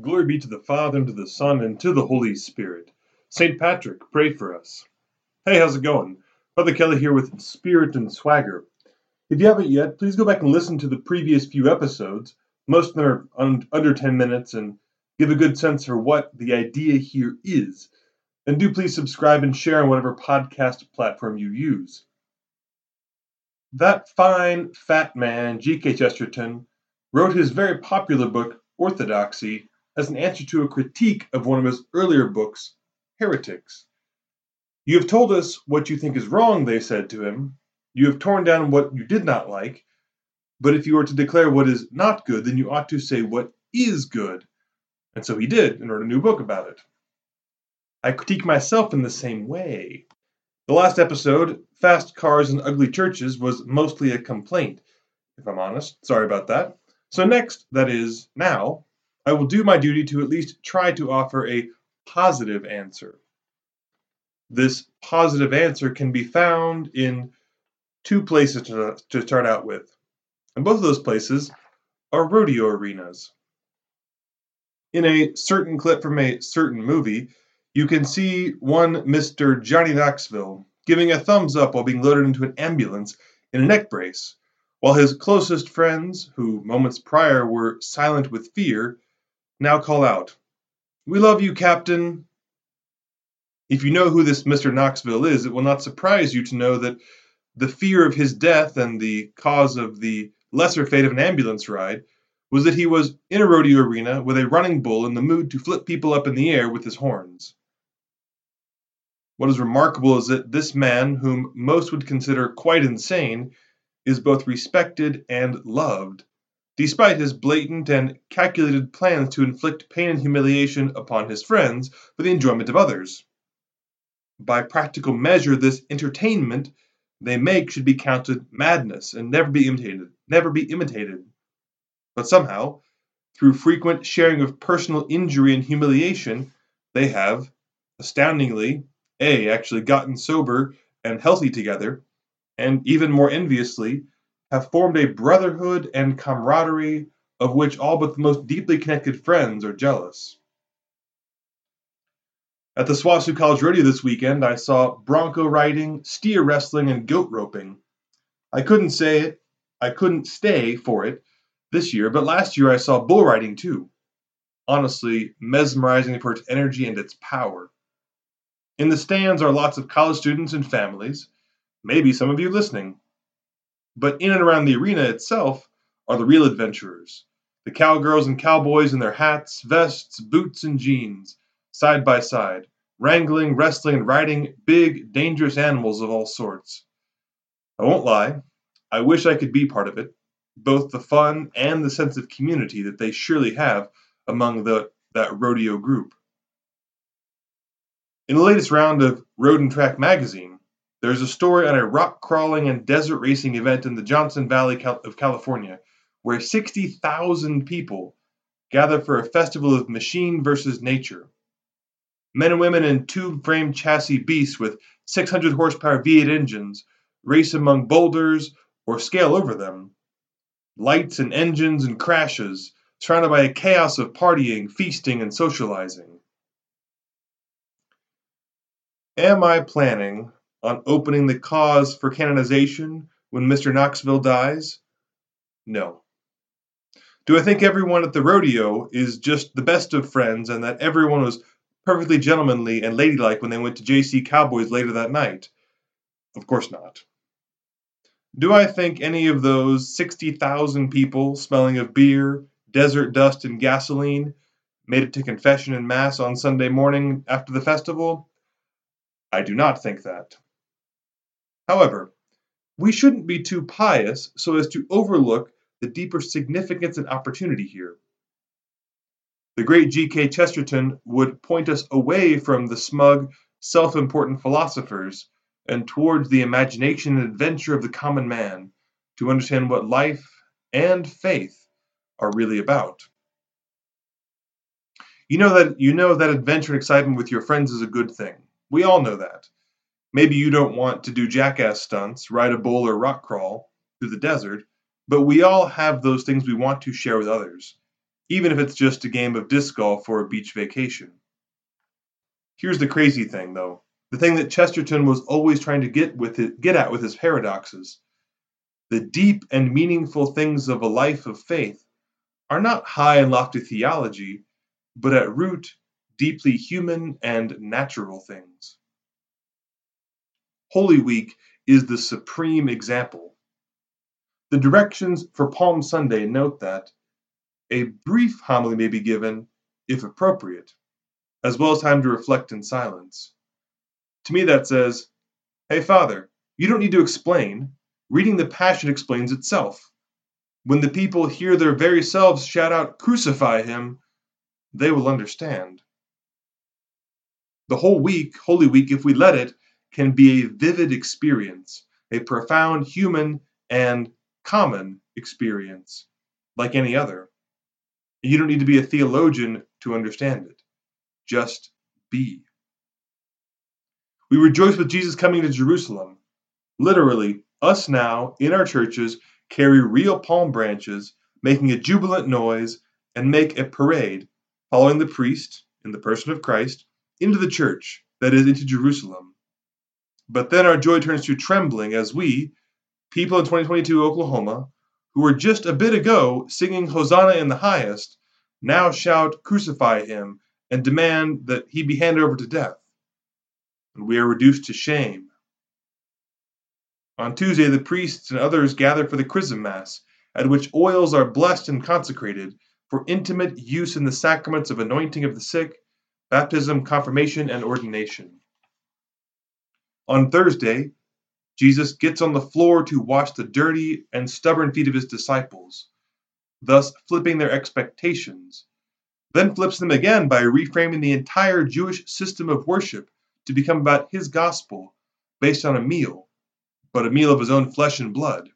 Glory be to the Father, and to the Son, and to the Holy Spirit. St. Patrick, pray for us. Hey, how's it going? Father Kelly here with Spirit and Swagger. If you haven't yet, please go back and listen to the previous few episodes. Most of them are un- under 10 minutes and give a good sense for what the idea here is. And do please subscribe and share on whatever podcast platform you use. That fine, fat man, G.K. Chesterton, wrote his very popular book, Orthodoxy, as an answer to a critique of one of his earlier books, Heretics. You have told us what you think is wrong, they said to him. You have torn down what you did not like. But if you are to declare what is not good, then you ought to say what is good. And so he did, and wrote a new book about it. I critique myself in the same way. The last episode, Fast Cars and Ugly Churches, was mostly a complaint, if I'm honest. Sorry about that. So, next, that is, now, I will do my duty to at least try to offer a positive answer. This positive answer can be found in two places to, to start out with. And both of those places are rodeo arenas. In a certain clip from a certain movie, you can see one Mr. Johnny Knoxville giving a thumbs up while being loaded into an ambulance in a neck brace, while his closest friends, who moments prior were silent with fear, now call out, We love you, Captain. If you know who this Mr. Knoxville is, it will not surprise you to know that the fear of his death and the cause of the lesser fate of an ambulance ride was that he was in a rodeo arena with a running bull in the mood to flip people up in the air with his horns. What is remarkable is that this man, whom most would consider quite insane, is both respected and loved despite his blatant and calculated plans to inflict pain and humiliation upon his friends for the enjoyment of others. By practical measure, this entertainment they make should be counted madness and never be imitated, never be imitated. But somehow, through frequent sharing of personal injury and humiliation, they have, astoundingly, A, actually gotten sober and healthy together, and even more enviously, have formed a brotherhood and camaraderie of which all but the most deeply connected friends are jealous. At the SWOSU College Rodeo this weekend, I saw bronco riding, steer wrestling, and goat roping. I couldn't say it, I couldn't stay for it this year, but last year I saw bull riding too. Honestly, mesmerizing for its energy and its power. In the stands are lots of college students and families, maybe some of you listening. But in and around the arena itself are the real adventurers the cowgirls and cowboys in their hats, vests, boots, and jeans, side by side, wrangling, wrestling, and riding big, dangerous animals of all sorts. I won't lie, I wish I could be part of it, both the fun and the sense of community that they surely have among the, that rodeo group. In the latest round of Road and Track magazine, there's a story on a rock crawling and desert racing event in the Johnson Valley of California where 60,000 people gather for a festival of machine versus nature. Men and women in tube frame chassis beasts with 600 horsepower V8 engines race among boulders or scale over them. Lights and engines and crashes, surrounded by a chaos of partying, feasting, and socializing. Am I planning on opening the cause for canonization when Mr. Knoxville dies? No. Do I think everyone at the rodeo is just the best of friends and that everyone was perfectly gentlemanly and ladylike when they went to JC Cowboys later that night? Of course not. Do I think any of those 60,000 people smelling of beer, desert dust, and gasoline made it to confession and mass on Sunday morning after the festival? I do not think that. However, we shouldn't be too pious so as to overlook the deeper significance and opportunity here. The great G.K. Chesterton would point us away from the smug, self important philosophers and towards the imagination and adventure of the common man to understand what life and faith are really about. You know that you know that adventure and excitement with your friends is a good thing. We all know that. Maybe you don't want to do jackass stunts, ride a bull, or rock crawl through the desert, but we all have those things we want to share with others. even if it's just a game of disc golf or a beach vacation. Here's the crazy thing, though the thing that Chesterton was always trying to get, with it, get at with his paradoxes. The deep and meaningful things of a life of faith are not high and lofty theology, but at root deeply human and natural things. Holy Week is the supreme example. The directions for Palm Sunday note that a brief homily may be given, if appropriate, as well as time to reflect in silence. To me, that says, Hey, Father, you don't need to explain. Reading the Passion explains itself. When the people hear their very selves shout out, Crucify him, they will understand. The whole week, Holy Week, if we let it, can be a vivid experience, a profound human and common experience, like any other. You don't need to be a theologian to understand it. Just be. We rejoice with Jesus coming to Jerusalem. Literally, us now, in our churches, carry real palm branches, making a jubilant noise, and make a parade, following the priest, in the person of Christ, into the church, that is, into Jerusalem. But then our joy turns to trembling as we, people in 2022 Oklahoma, who were just a bit ago singing Hosanna in the highest, now shout, Crucify him, and demand that he be handed over to death. And we are reduced to shame. On Tuesday, the priests and others gather for the Chrism Mass, at which oils are blessed and consecrated for intimate use in the sacraments of anointing of the sick baptism, confirmation, and ordination. On Thursday, Jesus gets on the floor to wash the dirty and stubborn feet of his disciples, thus flipping their expectations, then flips them again by reframing the entire Jewish system of worship to become about his gospel based on a meal, but a meal of his own flesh and blood.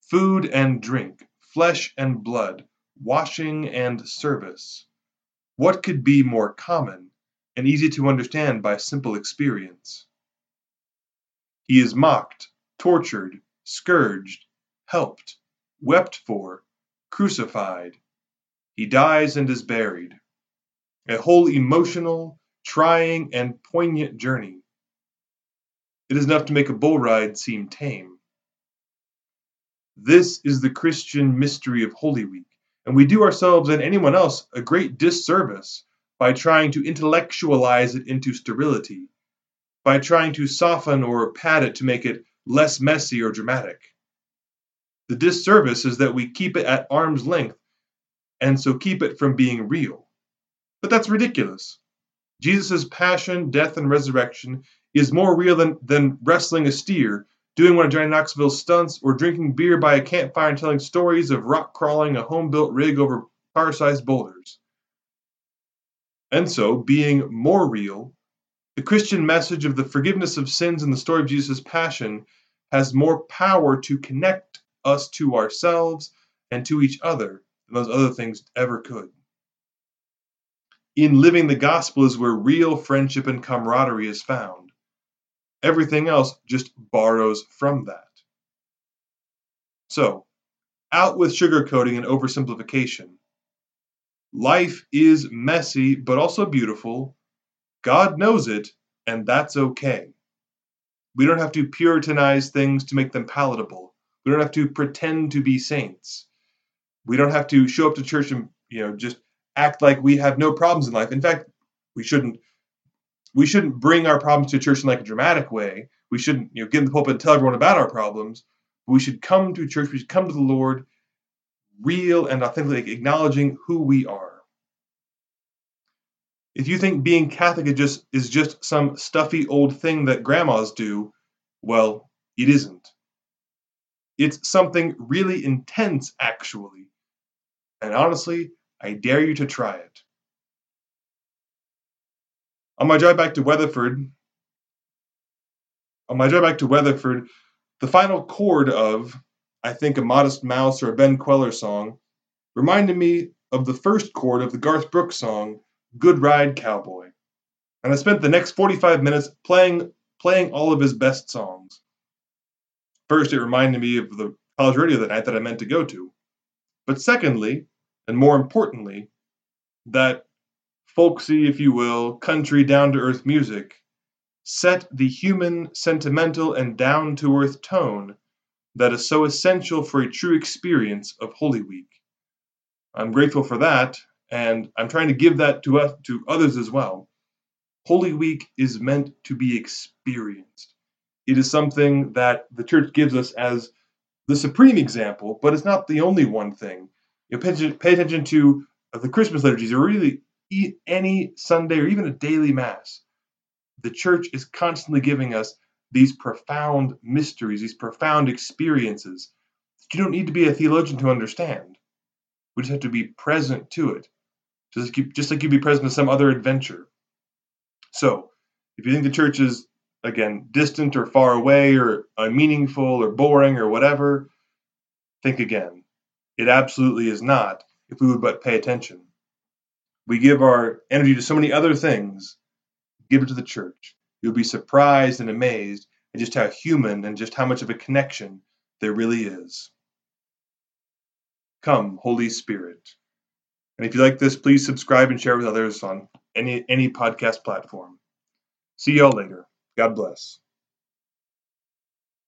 Food and drink, flesh and blood, washing and service. What could be more common and easy to understand by simple experience? He is mocked, tortured, scourged, helped, wept for, crucified. He dies and is buried. A whole emotional, trying, and poignant journey. It is enough to make a bull ride seem tame. This is the Christian mystery of Holy Week and we do ourselves and anyone else a great disservice by trying to intellectualize it into sterility, by trying to soften or pad it to make it less messy or dramatic. The disservice is that we keep it at arm's length and so keep it from being real. But that's ridiculous. Jesus' passion, death, and resurrection is more real than, than wrestling a steer doing one of Johnny Knoxville's stunts, or drinking beer by a campfire and telling stories of rock crawling a home built rig over car sized boulders. And so, being more real, the Christian message of the forgiveness of sins and the story of Jesus' passion has more power to connect us to ourselves and to each other than those other things ever could. In living the gospel is where real friendship and camaraderie is found. Everything else just borrows from that. So, out with sugarcoating and oversimplification. Life is messy, but also beautiful. God knows it, and that's okay. We don't have to puritanize things to make them palatable. We don't have to pretend to be saints. We don't have to show up to church and, you know, just act like we have no problems in life. In fact, we shouldn't we shouldn't bring our problems to church in like a dramatic way. We shouldn't, you know, get in the pulpit and tell everyone about our problems. We should come to church. We should come to the Lord, real and authentically acknowledging who we are. If you think being Catholic is just is just some stuffy old thing that grandmas do, well, it isn't. It's something really intense, actually. And honestly, I dare you to try it. On my drive back to Weatherford, on my drive back to Weatherford, the final chord of, I think, a Modest Mouse or a Ben Kweller song reminded me of the first chord of the Garth Brooks song, Good Ride Cowboy. And I spent the next 45 minutes playing playing all of his best songs. First, it reminded me of the college radio that night that I meant to go to. But secondly, and more importantly, that folksy, if you will, country down to earth music set the human, sentimental, and down to earth tone that is so essential for a true experience of Holy Week. I'm grateful for that, and I'm trying to give that to us to others as well. Holy Week is meant to be experienced. It is something that the church gives us as the supreme example, but it's not the only one thing. You pay, attention, pay attention to the Christmas liturgies, or really any Sunday or even a daily Mass. The church is constantly giving us these profound mysteries, these profound experiences that you don't need to be a theologian to understand. We just have to be present to it, just like, you, just like you'd be present to some other adventure. So, if you think the church is, again, distant or far away or unmeaningful or boring or whatever, think again. It absolutely is not if we would but pay attention. We give our energy to so many other things. Give it to the church. You'll be surprised and amazed at just how human and just how much of a connection there really is. Come, Holy Spirit. And if you like this, please subscribe and share with others on any any podcast platform. See y'all later. God bless.